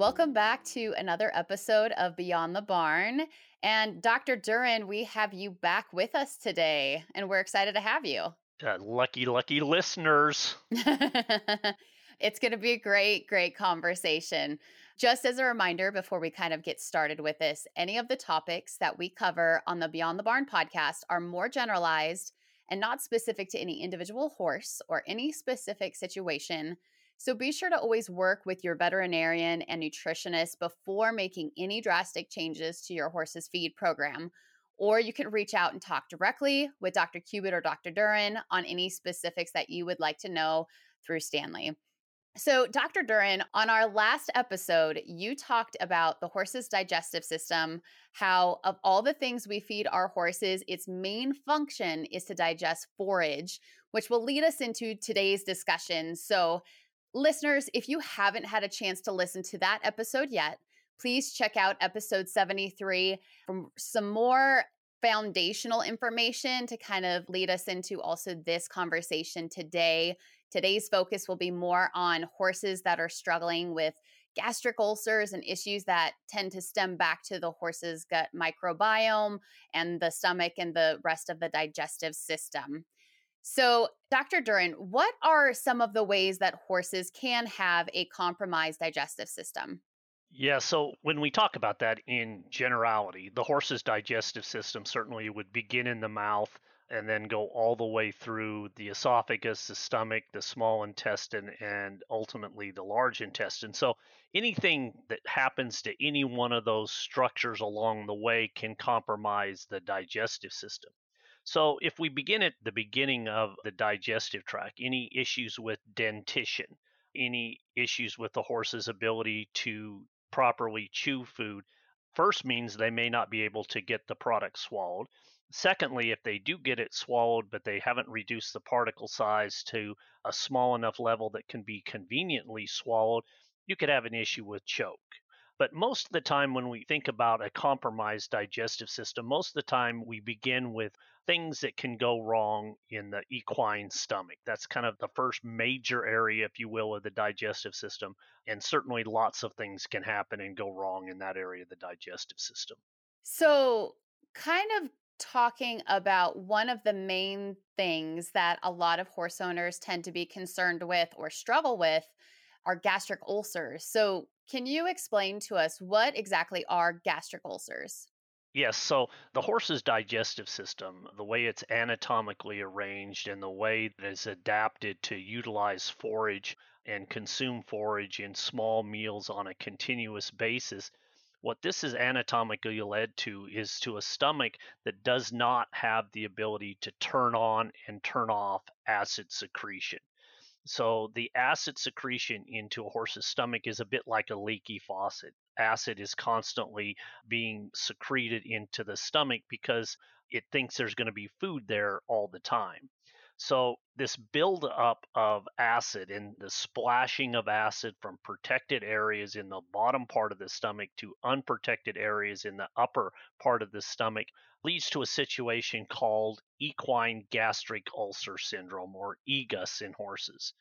Welcome back to another episode of Beyond the Barn. And Dr. Duren, we have you back with us today, and we're excited to have you. Uh, lucky, lucky listeners. it's going to be a great, great conversation. Just as a reminder, before we kind of get started with this, any of the topics that we cover on the Beyond the Barn podcast are more generalized and not specific to any individual horse or any specific situation. So be sure to always work with your veterinarian and nutritionist before making any drastic changes to your horse's feed program. Or you can reach out and talk directly with Dr. Cubitt or Dr. Duren on any specifics that you would like to know through Standlee. So, Dr. Duren, on our last episode, you talked about the horse's digestive system, how of all the things we feed our horses, its main function is to digest forage, which will lead us into today's discussion. So, Listeners, if you haven't had a chance to listen to that episode yet, please check out episode 73 for some more foundational information to kind of lead us into also this conversation today. Today's focus will be more on horses that are struggling with gastric ulcers and issues that tend to stem back to the horse's gut microbiome and the stomach and the rest of the digestive system. So, Dr. Duren, what are some of the ways that horses can have a compromised digestive system? Yeah, so when we talk about that in generality, the horse's digestive system certainly would begin in the mouth and then go all the way through the esophagus, the stomach, the small intestine, and ultimately the large intestine. So anything that happens to any one of those structures along the way can compromise the digestive system. So, if we begin at the beginning of the digestive tract, any issues with dentition, any issues with the horse's ability to properly chew food, first means they may not be able to get the product swallowed. Secondly, if they do get it swallowed, but they haven't reduced the particle size to a small enough level that can be conveniently swallowed, you could have an issue with choke. But most of the time, when we think about a compromised digestive system, most of the time we begin with things that can go wrong in the equine stomach. That's kind of the first major area, if you will, of the digestive system. And certainly lots of things can happen and go wrong in that area of the digestive system. So, kind of talking about one of the main things that a lot of horse owners tend to be concerned with or struggle with are gastric ulcers. So, can you explain to us what exactly are gastric ulcers? Yes, so the horse's digestive system, the way it's anatomically arranged and the way that it's adapted to utilize forage and consume forage in small meals on a continuous basis, what this is anatomically led to is to a stomach that does not have the ability to turn on and turn off acid secretion. So the acid secretion into a horse's stomach is a bit like a leaky faucet. Acid is constantly being secreted into the stomach because it thinks there's going to be food there all the time. So this buildup of acid and the splashing of acid from protected areas in the bottom part of the stomach to unprotected areas in the upper part of the stomach leads to a situation called equine gastric ulcer syndrome or EGUS in horses.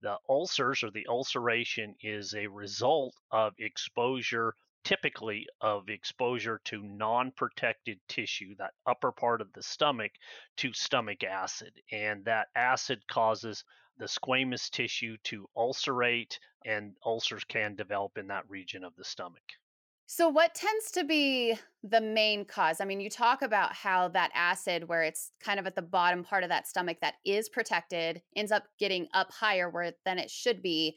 The ulcers or the ulceration is a result of exposure typically of exposure to non protected tissue, that upper part of the stomach, to stomach acid. And that acid causes the squamous tissue to ulcerate, and ulcers can develop in that region of the stomach. So, what tends to be the main cause? I mean, you talk about how that acid, where it's kind of at the bottom part of that stomach that is protected, ends up getting up higher where than it should be.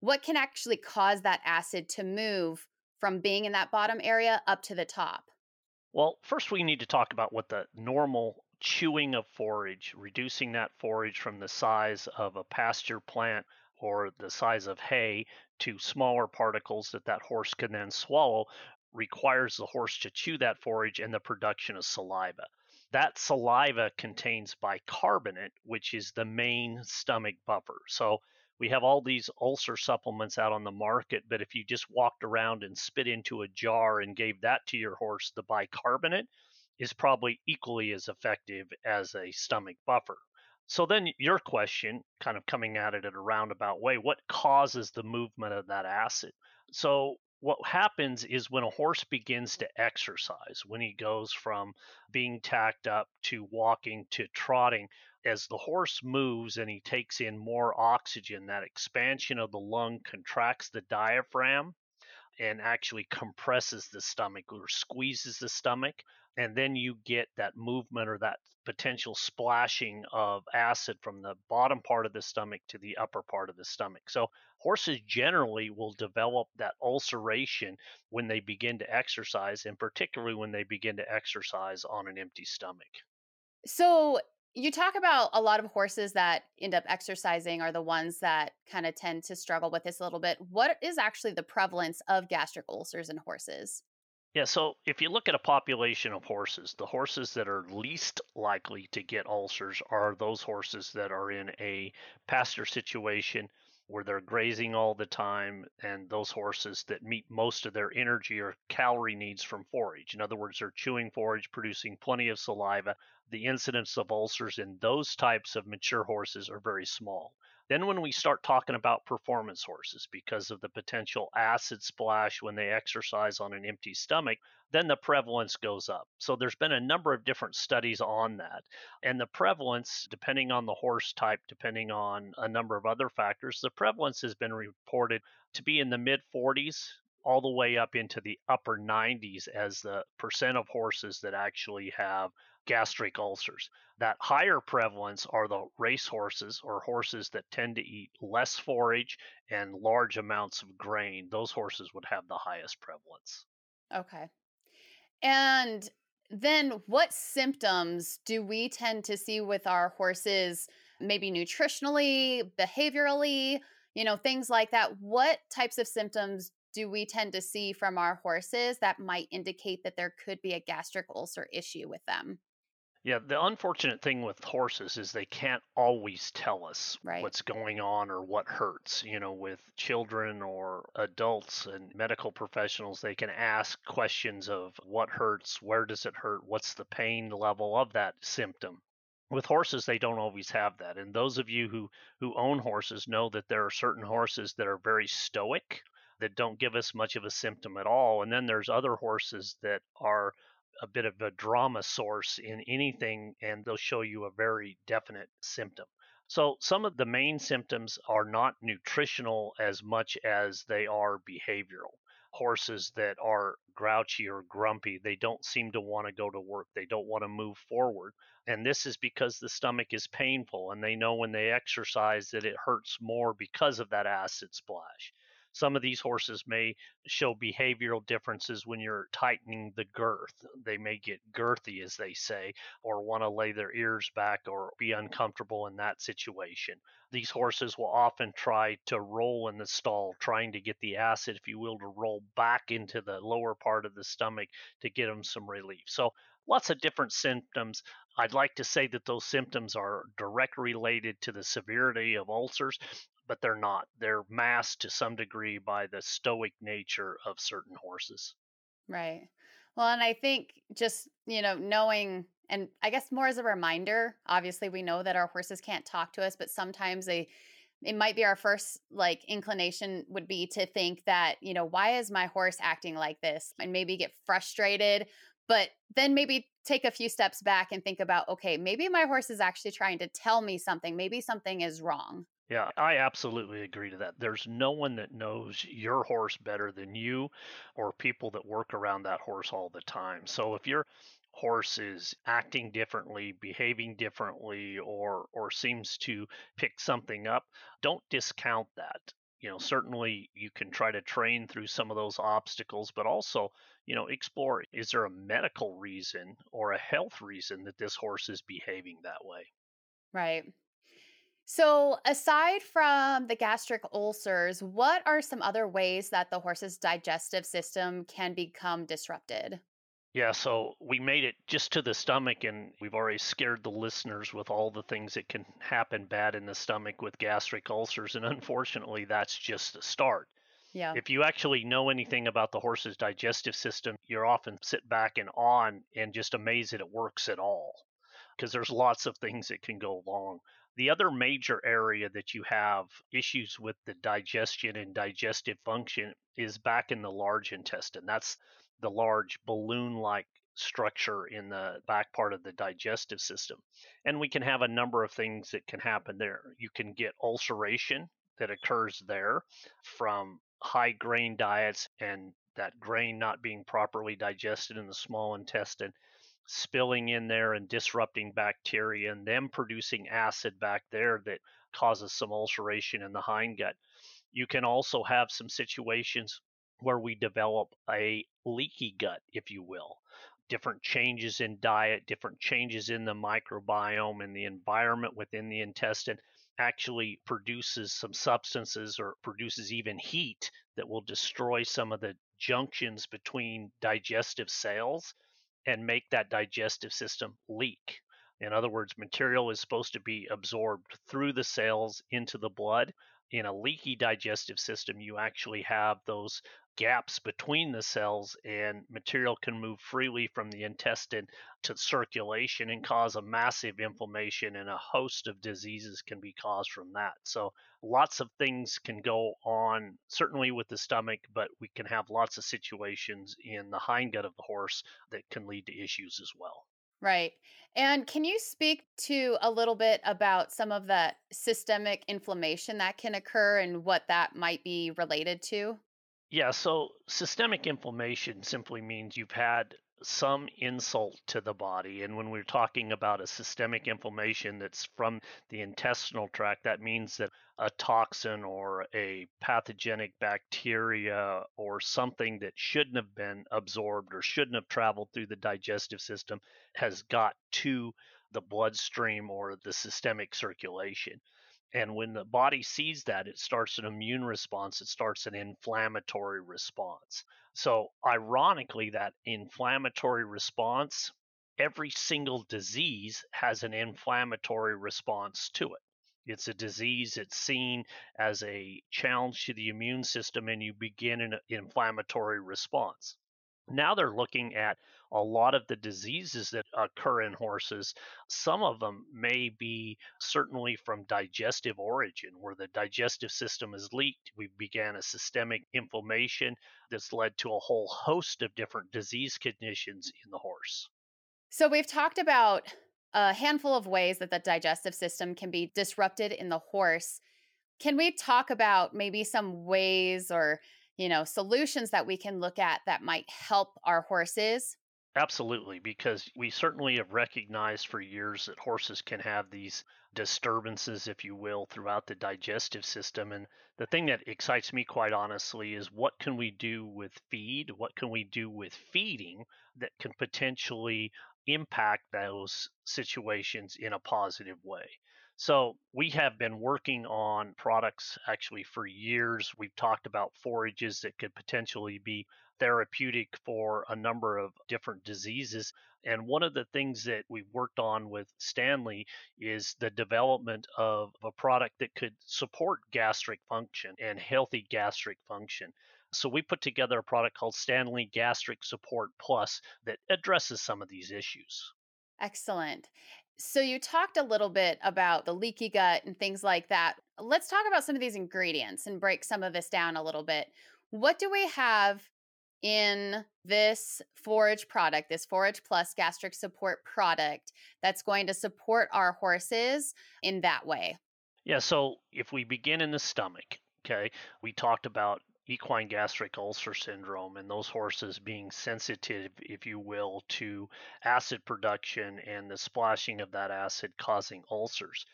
What can actually cause that acid to move from being in that bottom area up to the top? Well, first we need to talk about what the normal chewing of forage, reducing that forage from the size of a pasture plant or the size of hay to smaller particles that that horse can then swallow requires the horse to chew that forage and the production of saliva. That saliva contains bicarbonate, which is the main stomach buffer. So we have all these ulcer supplements out on the market, but if you just walked around and spit into a jar and gave that to your horse, the bicarbonate is probably equally as effective as a stomach buffer. So then your question, kind of coming at it in a roundabout way, what causes the movement of that acid? So what happens is when a horse begins to exercise, when he goes from being tacked up to walking to trotting, as the horse moves and he takes in more oxygen, that expansion of the lung contracts the diaphragm and actually compresses the stomach or squeezes the stomach. And then you get that movement or that potential splashing of acid from the bottom part of the stomach to the upper part of the stomach. So horses generally will develop that ulceration when they begin to exercise, and particularly when they begin to exercise on an empty stomach. So you talk about a lot of horses that end up exercising are the ones that kind of tend to struggle with this a little bit. What is actually the prevalence of gastric ulcers in horses? Yeah, so if you look at a population of horses, the horses that are least likely to get ulcers are those horses that are in a pasture situation where they're grazing all the time and those horses that meet most of their energy or calorie needs from forage. In other words, they're chewing forage, producing plenty of saliva. The incidence of ulcers in those types of mature horses are very small. Then, when we start talking about performance horses, because of the potential acid splash when they exercise on an empty stomach, then the prevalence goes up. So, there's been a number of different studies on that. And the prevalence, depending on the horse type, depending on a number of other factors, the prevalence has been reported to be in the mid 40s all the way up into the upper 90s as the percent of horses that actually have gastric ulcers. That higher prevalence are the race horses or horses that tend to eat less forage and large amounts of grain. Those horses would have the highest prevalence. Okay. And then what symptoms do we tend to see with our horses, maybe nutritionally, behaviorally, you know, things like that? What types of symptoms do we tend to see from our horses that might indicate that there could be a gastric ulcer issue with them? Yeah, the unfortunate thing with horses is they can't always tell us Right. what's going on or what hurts. You know, with children or adults and medical professionals, they can ask questions of what hurts, where does it hurt, what's the pain level of that symptom. With horses, they don't always have that. And those of you who, who own horses know that there are certain horses that are very stoic, that don't give us much of a symptom at all. And then there's other horses that are a bit of a drama source in anything, and they'll show you a very definite symptom. So, some of the main symptoms are not nutritional as much as they are behavioral. Horses that are grouchy or grumpy, they don't seem to want to go to work, they don't want to move forward. And this is because the stomach is painful, and they know when they exercise that it hurts more because of that acid splash. Some of these horses may show behavioral differences when you're tightening the girth. They may get girthy, as they say, or want to lay their ears back or be uncomfortable in that situation. These horses will often try to roll in the stall, trying to get the acid, if you will, to roll back into the lower part of the stomach to get them some relief. So, lots of different symptoms. I'd like to say that those symptoms are directly related to the severity of ulcers, but they're not. They're masked to some degree by the stoic nature of certain horses. Right. Well, and I think just, you know, knowing, and I guess more as a reminder, obviously we know that our horses can't talk to us, but sometimes they, it might be our first like inclination would be to think that, you know, why is my horse acting like this? And maybe get frustrated, but then maybe take a few steps back and think about, okay, maybe my horse is actually trying to tell me something. Maybe something is wrong. Yeah, I absolutely agree to that. There's no one that knows your horse better than you or people that work around that horse all the time. So if your horse is acting differently, behaving differently or or seems to pick something up, don't discount that. You know, certainly you can try to train through some of those obstacles, but also, you know, explore is there a medical reason or a health reason that this horse is behaving that way? Right. So, aside from the gastric ulcers, what are some other ways that the horse's digestive system can become disrupted? Yeah, so we made it just to the stomach, and we've already scared the listeners with all the things that can happen bad in the stomach with gastric ulcers. And unfortunately, that's just the start. Yeah. If you actually know anything about the horse's digestive system, you're often sit back and on and just amazed that it works at all because there's lots of things that can go wrong. The other major area that you have issues with the digestion and digestive function is back in the large intestine. That's the large balloon like structure in the back part of the digestive system. And we can have a number of things that can happen there. You can get ulceration that occurs there from high grain diets and that grain not being properly digested in the small intestine spilling in there and disrupting bacteria and them producing acid back there that causes some ulceration in the hindgut. You can also have some situations where we develop a leaky gut, if you will. Different changes in diet, different changes in the microbiome and the environment within the intestine actually produces some substances or produces even heat that will destroy some of the junctions between digestive cells and make that digestive system leak. In other words, material is supposed to be absorbed through the cells into the blood. In a leaky digestive system, you actually have those gaps between the cells, and material can move freely from the intestine to circulation and cause a massive inflammation, and a host of diseases can be caused from that. So, lots of things can go on, certainly with the stomach, but we can have lots of situations in the hindgut of the horse that can lead to issues as well. Right. And can you speak to a little bit about some of the systemic inflammation that can occur and what that might be related to? Yeah, so systemic inflammation simply means you've had some insult to the body. And when we're talking about a systemic inflammation that's from the intestinal tract, that means that a toxin or a pathogenic bacteria or something that shouldn't have been absorbed or shouldn't have traveled through the digestive system has got to the bloodstream or the systemic circulation. And when the body sees that, it starts an immune response, it starts an inflammatory response. So, ironically, that inflammatory response, every single disease has an inflammatory response to it. It's a disease, it's seen as a challenge to the immune system, and you begin an inflammatory response. Now they're looking at a lot of the diseases that occur in horses. Some of them may be certainly from digestive origin, where the digestive system is leaked. We began a systemic inflammation that's led to a whole host of different disease conditions in the horse. So, we've talked about a handful of ways that the digestive system can be disrupted in the horse. Can we talk about maybe some ways or you know, solutions that we can look at that might help our horses? Absolutely, because we certainly have recognized for years that horses can have these disturbances, if you will, throughout the digestive system. And the thing that excites me, quite honestly, is what can we do with feed? What can we do with feeding that can potentially impact those situations in a positive way? So we have been working on products actually for years. We've talked about forages that could potentially be therapeutic for a number of different diseases. And one of the things that we've worked on with Standlee is the development of a product that could support gastric function and healthy gastric function. So we put together a product called Standlee Gastric Support Plus that addresses some of these issues. Excellent. So you talked a little bit about the leaky gut and things like that. Let's talk about some of these ingredients and break some of this down a little bit. What do we have in this forage product, this Forage Plus gastric support product that's going to support our horses in that way? Yeah, so if we begin in the stomach, okay, we talked about equine gastric ulcer syndrome and those horses being sensitive, if you will, to acid production and the splashing of that acid causing ulcers.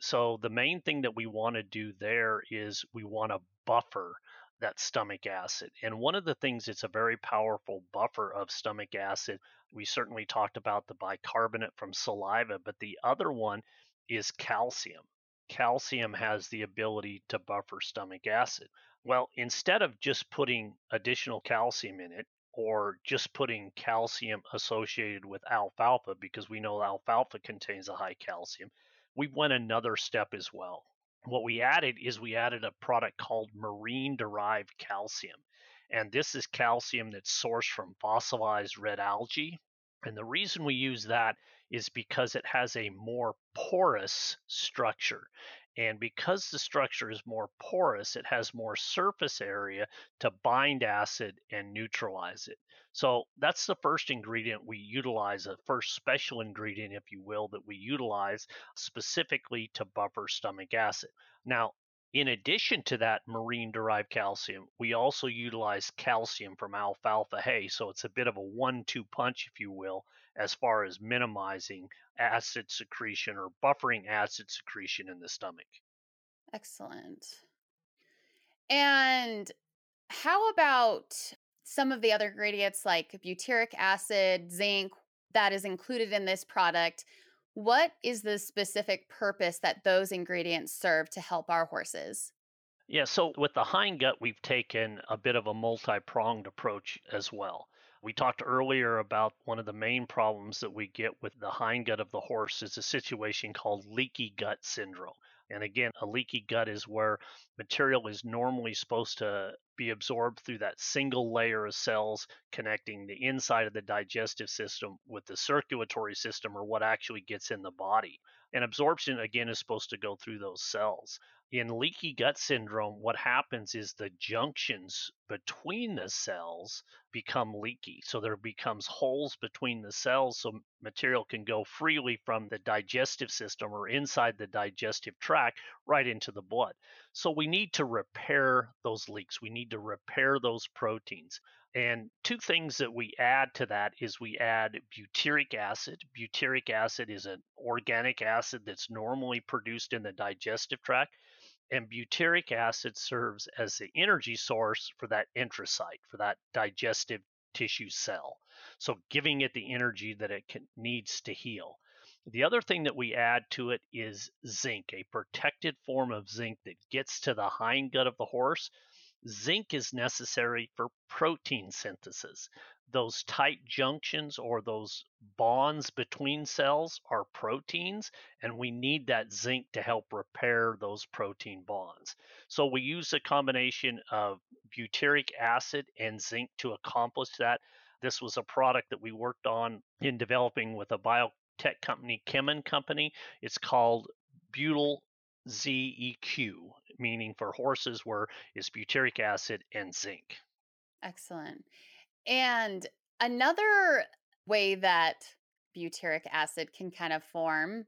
So, the main thing that we want to do there is we want to buffer that stomach acid. And one of the things that's a very powerful buffer of stomach acid, we certainly talked about the bicarbonate from saliva, but the other one is calcium. Calcium has the ability to buffer stomach acid. Well, instead of just putting additional calcium in it, or just putting calcium associated with alfalfa, because we know alfalfa contains a high calcium, we went another step as well. What we added is we added a product called marine derived calcium. And this is calcium that's sourced from fossilized red algae. And the reason we use that is because it has a more porous structure. And because the structure is more porous, it has more surface area to bind acid and neutralize it. So that's the first ingredient we utilize, a first special ingredient, if you will, that we utilize specifically to buffer stomach acid. Now, in addition to that marine derived calcium, we also utilize calcium from alfalfa hay. So it's a bit of a one two punch, if you will, as far as minimizing acid secretion or buffering acid secretion in the stomach. Excellent. And how about some of the other ingredients like butyric acid, zinc, that is included in this product? What is the specific purpose that those ingredients serve to help our horses? Yeah, so with the hindgut, we've taken a bit of a multi pronged approach as well. We talked earlier about one of the main problems that we get with the hindgut of the horse is a situation called leaky gut syndrome. And again, a leaky gut is where material is normally supposed to be absorbed through that single layer of cells connecting the inside of the digestive system with the circulatory system or what actually gets in the body. And absorption, again, is supposed to go through those cells in leaky gut syndrome, what happens is the junctions between the cells become leaky. So there becomes holes between the cells so material can go freely from the digestive system or inside the digestive tract right into the blood. So we need to repair those leaks. We need to repair those proteins. And two things that we add to that is we add butyric acid. Butyric acid is an organic acid that's normally produced in the digestive tract and butyric acid serves as the energy source for that enterocyte, for that digestive tissue cell. So giving it the energy that it can, needs to heal. The other thing that we add to it is zinc, a protected form of zinc that gets to the hindgut of the horse. Zinc is necessary for protein synthesis those tight junctions or those bonds between cells are proteins, and we need that zinc to help repair those protein bonds. So we use a combination of butyric acid and zinc to accomplish that. This was a product that we worked on in developing with a biotech company, Kemin Company. It's called butyl ZEQ, meaning for horses where it's butyric acid and zinc. Excellent. And another way that butyric acid can kind of form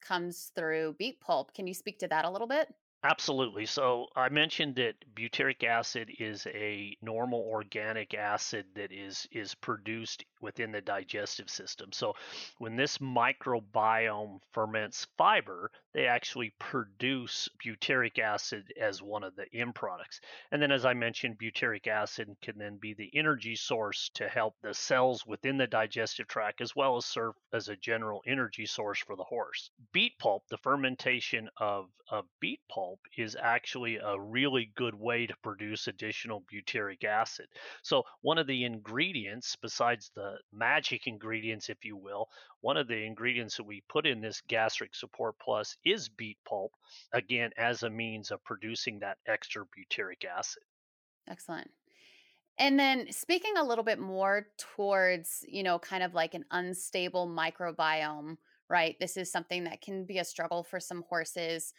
comes through beet pulp. Can you speak to that a little bit? Absolutely. So I mentioned that butyric acid is a normal organic acid that is is produced within the digestive system. So when this microbiome ferments fiber, they actually produce butyric acid as one of the end products. And then as I mentioned, butyric acid can then be the energy source to help the cells within the digestive tract as well as serve as a general energy source for the horse. Beet pulp, the fermentation of, of beet pulp pulp is actually a really good way to produce additional butyric acid. So, one of the ingredients, besides the Uh, magic ingredients, if you will, one of the ingredients that we put in this gastric support plus is beet pulp, again, as a means of producing that extra butyric acid. Excellent. And then speaking a little bit more towards, you know, kind of like an unstable microbiome, right? This is something that can be a struggle for some horses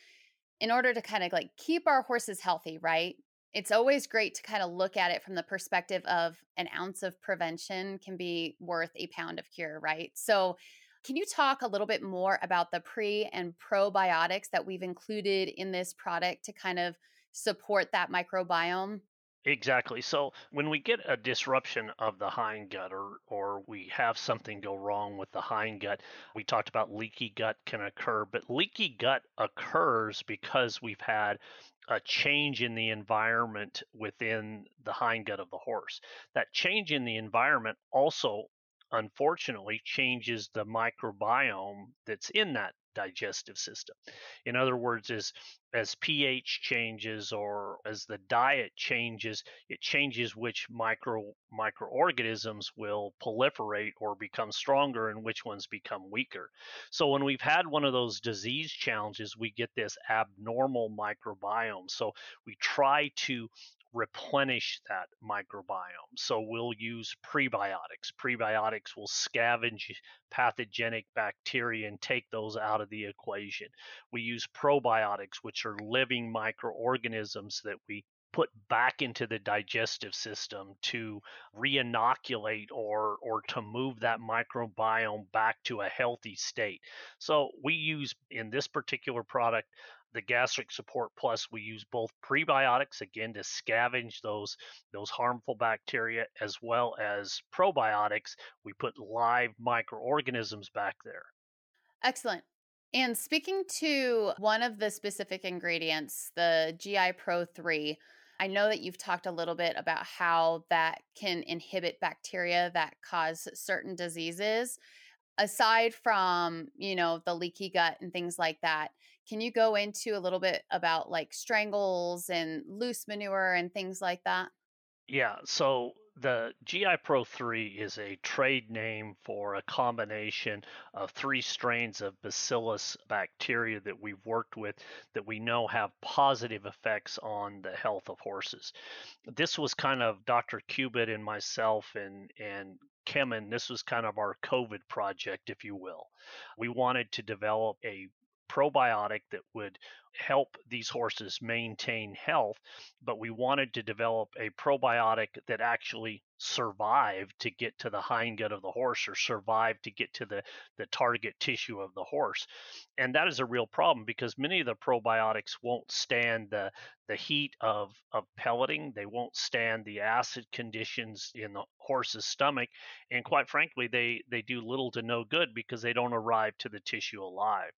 in order to kind of like keep our horses healthy, right? It's always great to kind of look at it from the perspective of an ounce of prevention can be worth a pound of cure, right? So, can you talk a little bit more about the pre and probiotics that we've included in this product to kind of support that microbiome? Exactly. So when we get a disruption of the hindgut or or we have something go wrong with the hindgut, we talked about leaky gut can occur, but leaky gut occurs because we've had a change in the environment within the hindgut of the horse. That change in the environment also unfortunately changes the microbiome that's in that digestive system. In other words, is as pH changes or as the diet changes, it changes which micro microorganisms will proliferate or become stronger and which ones become weaker. So when we've had one of those disease challenges, we get this abnormal microbiome. So we try to replenish that microbiome. So we'll use prebiotics. Prebiotics will scavenge pathogenic bacteria and take those out of the equation. We use probiotics, which are living microorganisms that we put back into the digestive system to reinoculate or or to move that microbiome back to a healthy state. So we use in this particular product the gastric support plus we use both prebiotics again to scavenge those those harmful bacteria as well as probiotics. We put live microorganisms back there. Excellent. And speaking to one of the specific ingredients the gi pro 3 i know that you've talked a little bit about how that can inhibit bacteria that cause certain diseases. Aside from you know the leaky gut and things like that can you go into a little bit about like strangles and loose manure and things like that? Yeah, so the GI Pro 3 is a trade name for a combination of three strains of bacillus bacteria that we've worked with that we know have positive effects on the health of horses. This was kind of Dr. Cubitt and myself and and Kemin, this was kind of our COVID project, if you will. We wanted to develop a probiotic that would help these horses maintain health, but we wanted to develop a probiotic that actually survived to get to the hindgut of the horse or survived to get to the, the target tissue of the horse. And that is a real problem because many of the probiotics won't stand the, the heat of, of pelleting, they won't stand the acid conditions in the horse's stomach. And quite frankly, they, they do little to no good because they don't arrive to the tissue alive.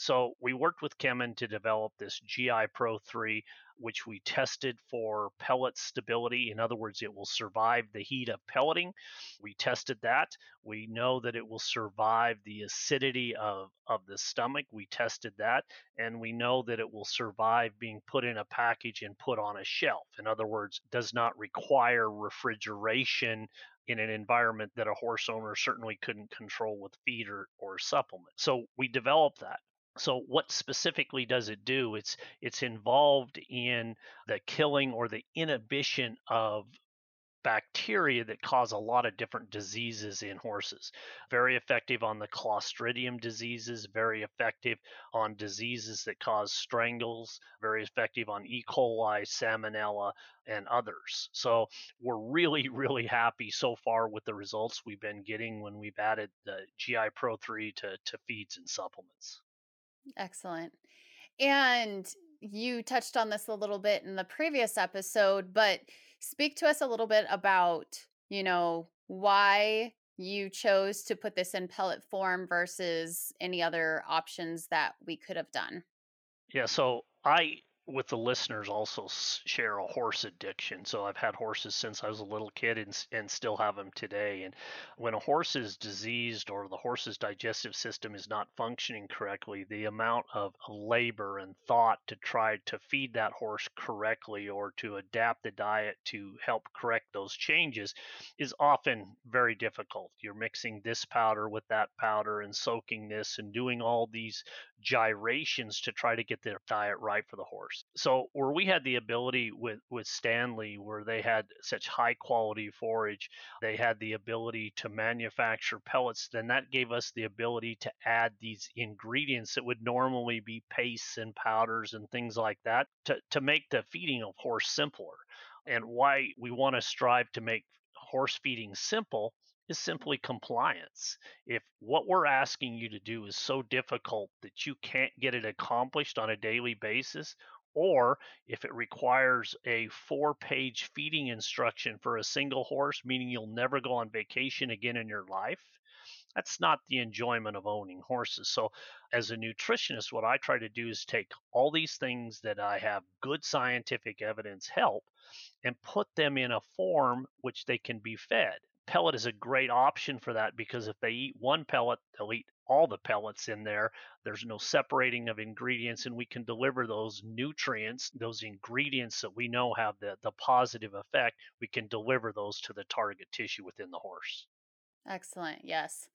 So we worked with Kemin to develop this GI Pro 3, which we tested for pellet stability. In other words, it will survive the heat of pelleting. We tested that. We know that it will survive the acidity of, of the stomach. We tested that. And we know that it will survive being put in a package and put on a shelf. In other words, does not require refrigeration in an environment that a horse owner certainly couldn't control with feed or, or supplement. So we developed that. So what specifically does it do? It's it's involved in the killing or the inhibition of bacteria that cause a lot of different diseases in horses. Very effective on the Clostridium diseases, very effective on diseases that cause strangles, very effective on E. coli, salmonella, and others. So we're really, really happy so far with the results we've been getting when we've added the GI Pro 3 to, to feeds and supplements. Excellent. And you touched on this a little bit in the previous episode, but speak to us a little bit about, you know, why you chose to put this in pellet form versus any other options that we could have done. Yeah, so I with the listeners also share a horse addiction. So I've had horses since I was a little kid and, and still have them today. And when a horse is diseased or the horse's digestive system is not functioning correctly, the amount of labor and thought to try to feed that horse correctly or to adapt the diet to help correct those changes is often very difficult. You're mixing this powder with that powder and soaking this and doing all these gyrations to try to get the diet right for the horse. So where we had the ability with with Standlee where they had such high quality forage, they had the ability to manufacture pellets, then that gave us the ability to add these ingredients that would normally be pastes and powders and things like that to, to make the feeding of horse simpler. And why we want to strive to make horse feeding simple is simply compliance. If what we're asking you to do is so difficult that you can't get it accomplished on a daily basis, or if it requires a four page feeding instruction for a single horse, meaning you'll never go on vacation again in your life, that's not the enjoyment of owning horses. So, as a nutritionist, what I try to do is take all these things that I have good scientific evidence help and put them in a form which they can be fed pellet is a great option for that because if they eat one pellet, they'll eat all the pellets in there. There's no separating of ingredients, and we can deliver those nutrients, those ingredients that we know have the, the positive effect, we can deliver those to the target tissue within the horse. Excellent. Yes.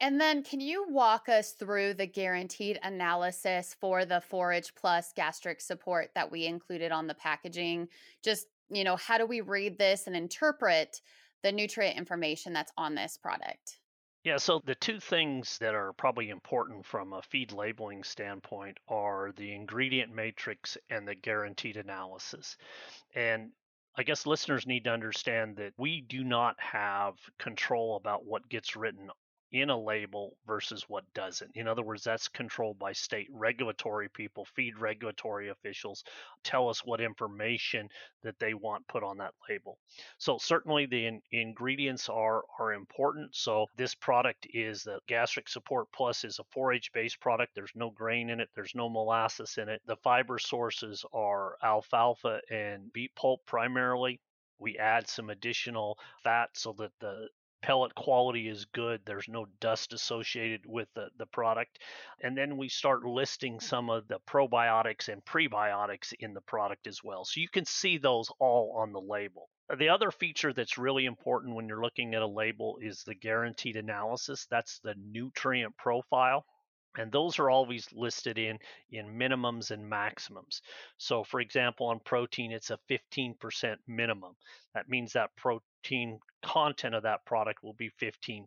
And then, can you walk us through the guaranteed analysis for the Forage Plus gastric support that we included on the packaging? Just, you know, how do we read this and interpret the nutrient information that's on this product? Yeah, so the two things that are probably important from a feed labeling standpoint are the ingredient matrix and the guaranteed analysis. And I guess listeners need to understand that we do not have control about what gets written in a label versus what doesn't. In other words, that's controlled by state regulatory people, feed regulatory officials tell us what information that they want put on that label. So certainly the in- ingredients are are important. So this product is the gastric support plus is a forage based product. There's no grain in it, there's no molasses in it. The fiber sources are alfalfa and beet pulp primarily we add some additional fat so that the pellet quality is good. There's no dust associated with the, the product. And then we start listing some of the probiotics and prebiotics in the product as well. So you can see those all on the label. The other feature that's really important when you're looking at a label is the guaranteed analysis. That's the nutrient profile and those are always listed in in minimums and maximums so for example on protein it's a 15% minimum that means that protein content of that product will be 15%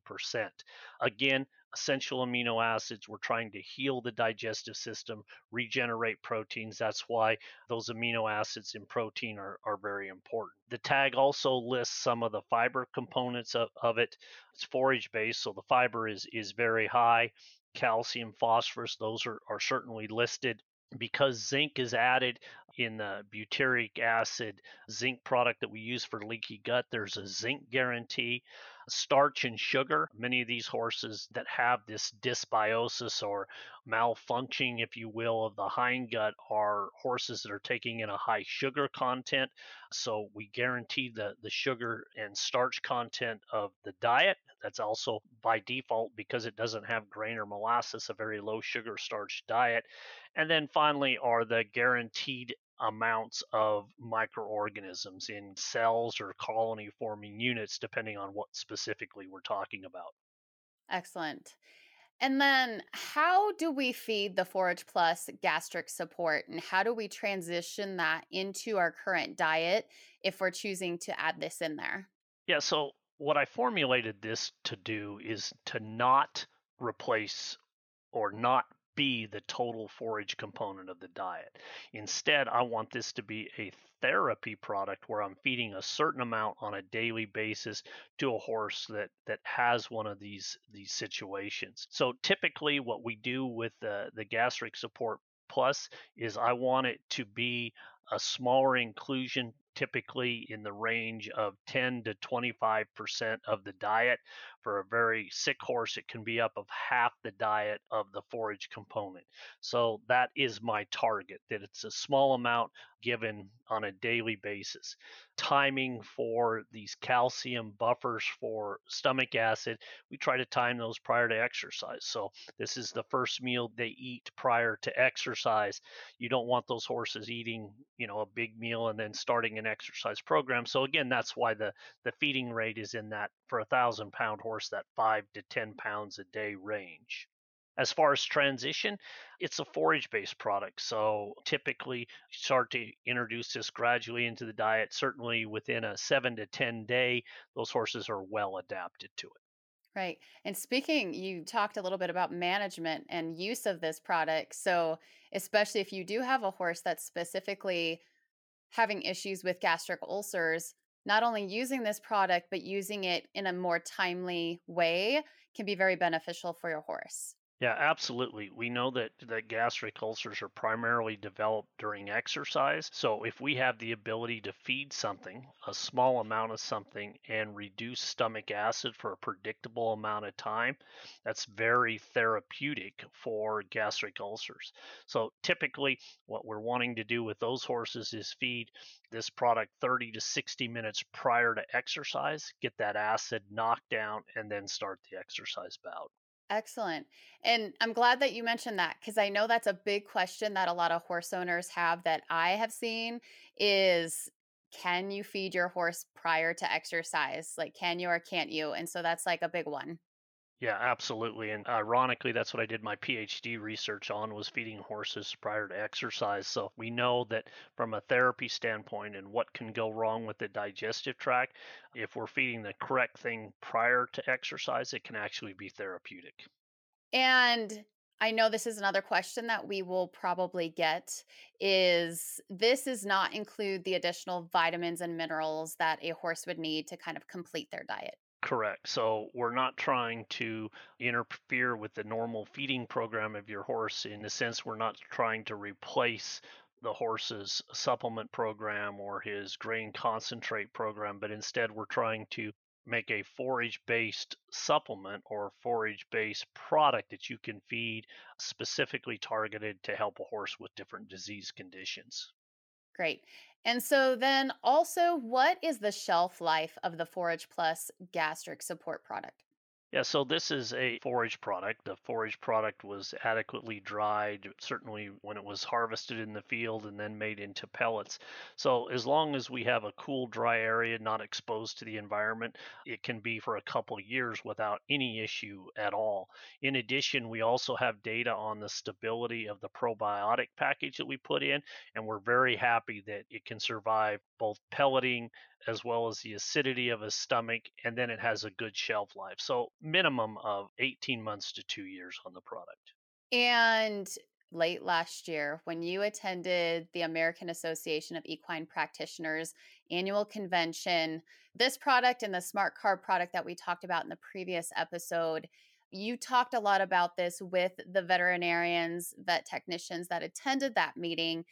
again essential amino acids we're trying to heal the digestive system regenerate proteins that's why those amino acids in protein are, are very important. The tag also lists some of the fiber components of, of it. It's forage based so the fiber is is very high. Calcium, phosphorus, those are, are certainly listed. Because zinc is added in the butyric acid zinc product that we use for leaky gut, there's a zinc guarantee. Starch and sugar, many of these horses that have this dysbiosis or malfunctioning, if you will, of the hindgut are horses that are taking in a high sugar content. So we guarantee the, the sugar and starch content of the diet. That's also by default because it doesn't have grain or molasses, a very low sugar starch diet. And then finally are the guaranteed amounts of microorganisms in cells or colony forming units, depending on what specifically we're talking about. Excellent. And then, how do we feed the Forage Plus gastric support and how do we transition that into our current diet if we're choosing to add this in there? Yeah, so what I formulated this to do is to not replace or not be the total forage component of the diet. Instead, I want this to be a therapy product where I'm feeding a certain amount on a daily basis to a horse that that has one of these these situations. So typically what we do with the the gastric support plus is I want it to be a smaller inclusion typically in the range of 10 to 25% of the diet. For a very sick horse, it can be up of half the diet of the forage component. So that is my target, that it's a small amount given on a daily basis. Timing for these calcium buffers for stomach acid, we try to time those prior to exercise. So this is the first meal they eat prior to exercise. You don't want those horses eating, you know, a big meal and then starting an exercise program. So again, that's why the the feeding rate is in that for a thousand pound horse that five to ten pounds a day range. As far as transition, it's a forage based product. So typically start to introduce this gradually into the diet. Certainly within a seven to 10 day, those horses are well adapted to it. Right. And speaking, you talked a little bit about management and use of this product. So, especially if you do have a horse that's specifically having issues with gastric ulcers, not only using this product, but using it in a more timely way can be very beneficial for your horse. Yeah, absolutely. We know that, that gastric ulcers are primarily developed during exercise. So, if we have the ability to feed something, a small amount of something, and reduce stomach acid for a predictable amount of time, that's very therapeutic for gastric ulcers. So, typically, what we're wanting to do with those horses is feed this product 30 to 60 minutes prior to exercise, get that acid knocked down, and then start the exercise bout. Excellent. And I'm glad that you mentioned that because I know that's a big question that a lot of horse owners have that I have seen is can you feed your horse prior to exercise? Like, can you or can't you? And so that's like a big one. Yeah, absolutely. And ironically, that's what I did my PhD research on was feeding horses prior to exercise. So we know that from a therapy standpoint and what can go wrong with the digestive tract, if we're feeding the correct thing prior to exercise, it can actually be therapeutic. And I know this is another question that we will probably get is this does not include the additional vitamins and minerals that a horse would need to kind of complete their diet. Correct. So we're not trying to interfere with the normal feeding program of your horse in the sense we're not trying to replace the horse's supplement program or his grain concentrate program, but instead we're trying to make a forage based supplement or forage based product that you can feed specifically targeted to help a horse with different disease conditions. Great. And so then also, what is the shelf life of the Forage Plus gastric support product? Yeah, so this is a forage product. The forage product was adequately dried, certainly when it was harvested in the field and then made into pellets. So, as long as we have a cool, dry area not exposed to the environment, it can be for a couple years without any issue at all. In addition, we also have data on the stability of the probiotic package that we put in, and we're very happy that it can survive both pelleting as well as the acidity of his stomach, and then it has a good shelf life. So, minimum of 18 months to two years on the product. And late last year, when you attended the American Association of Equine Practitioners annual convention, this product and the Smart Carb product that we talked about in the previous episode, you talked a lot about this with the veterinarians, vet technicians that attended that meeting.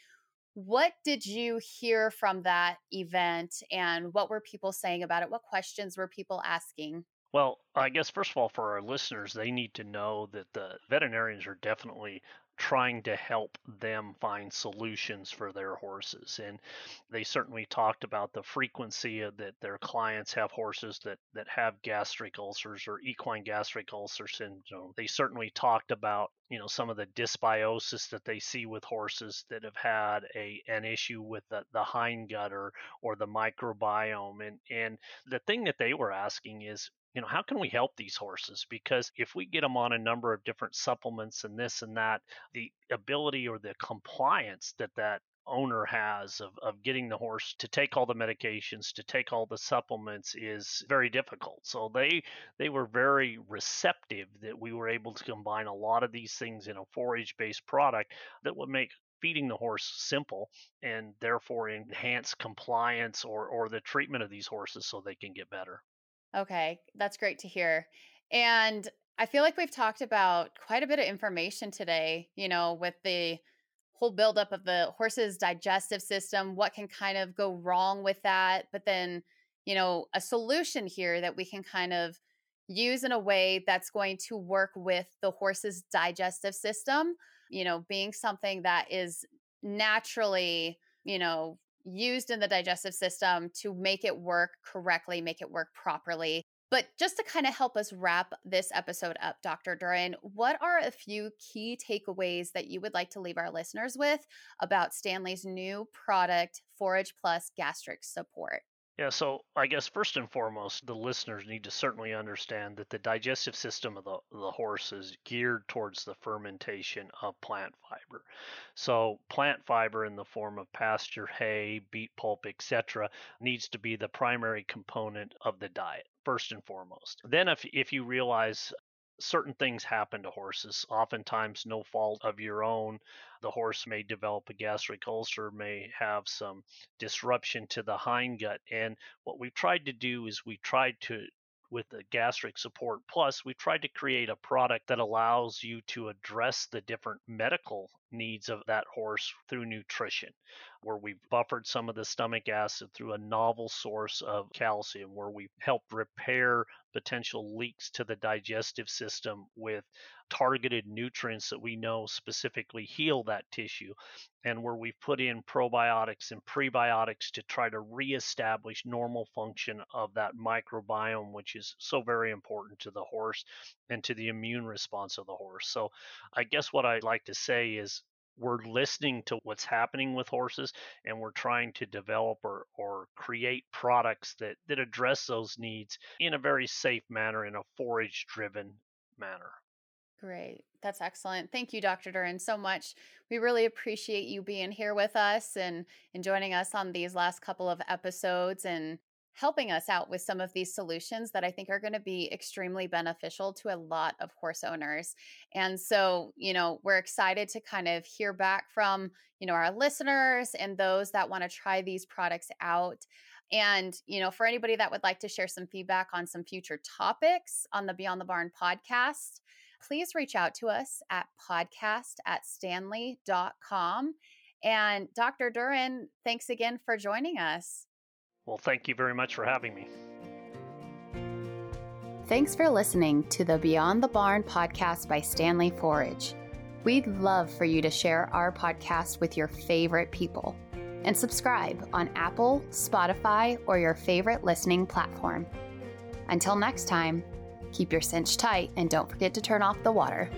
What did you hear from that event and what were people saying about it? What questions were people asking? Well, I guess first of all, for our listeners, they need to know that the veterinarians are definitely trying to help them find solutions for their horses. And they certainly talked about the frequency of that their clients have horses that, that have gastric ulcers or equine gastric ulcer syndrome. They certainly talked about, you know, some of the dysbiosis that they see with horses that have had a an issue with the, the hind gut or, or the microbiome. And and the thing that they were asking is you know, how can we help these horses? Because if we get them on a number of different supplements and this and that, the ability or the compliance that that owner has of, of getting the horse to take all the medications to take all the supplements is very difficult so they they were very receptive that we were able to combine a lot of these things in a forage based product that would make feeding the horse simple and therefore enhance compliance or or the treatment of these horses so they can get better Okay, that's great to hear. And I feel like we've talked about quite a bit of information today, you know, with the whole buildup of the horse's digestive system, what can kind of go wrong with that, but then, you know, a solution here that we can kind of use in a way that's going to work with the horse's digestive system, you know, being something that is naturally, you know, used in the digestive system to make it work correctly, make it work properly. But just to kind of help us wrap this episode up, Dr. Duren, what are a few key takeaways that you would like to leave our listeners with about Standlee's new product, Forage Plus Gastric Support? Yeah, so I guess first and foremost, the listeners need to certainly understand that the digestive system of the, the horse is geared towards the fermentation of plant fiber. So, plant fiber in the form of pasture, hay, beet pulp, etc., needs to be the primary component of the diet first and foremost. Then, if if you realize certain things happen to horses, oftentimes no fault of your own. The horse may develop a gastric ulcer, may have some disruption to the hindgut. And what we've tried to do is we tried to with the gastric support plus we've tried to create a product that allows you to address the different medical needs of that horse through nutrition where we've buffered some of the stomach acid through a novel source of calcium where we've helped repair potential leaks to the digestive system with targeted nutrients that we know specifically heal that tissue and where we've put in probiotics and prebiotics to try to reestablish normal function of that microbiome which is so very important to the horse and to the immune response of the horse. So i guess what i'd like to say is we're listening to what's happening with horses and we're trying to develop or, or create products that, that address those needs in a very safe manner in a forage driven manner Great. That's excellent. Thank you, Dr. Duren, so much. We really appreciate you being here with us and, and joining us on these last couple of episodes and helping us out with some of these solutions that I think are going to be extremely beneficial to a lot of horse owners. And so, you know, we're excited to kind of hear back from, you know, our listeners and those that want to try these products out. And, you know, for anybody that would like to share some feedback on some future topics on the Beyond the Barn podcast, please reach out to us at podcast at standlee.com. And Dr. Duren, thanks again for joining us. Well, thank you very much for having me. Thanks for listening to the Beyond the Barn podcast by Standlee Forage. We'd love for you to share our podcast with your favorite people and subscribe on Apple, Spotify, or your favorite listening platform. Until next time, keep your cinch tight and don't forget to turn off the water.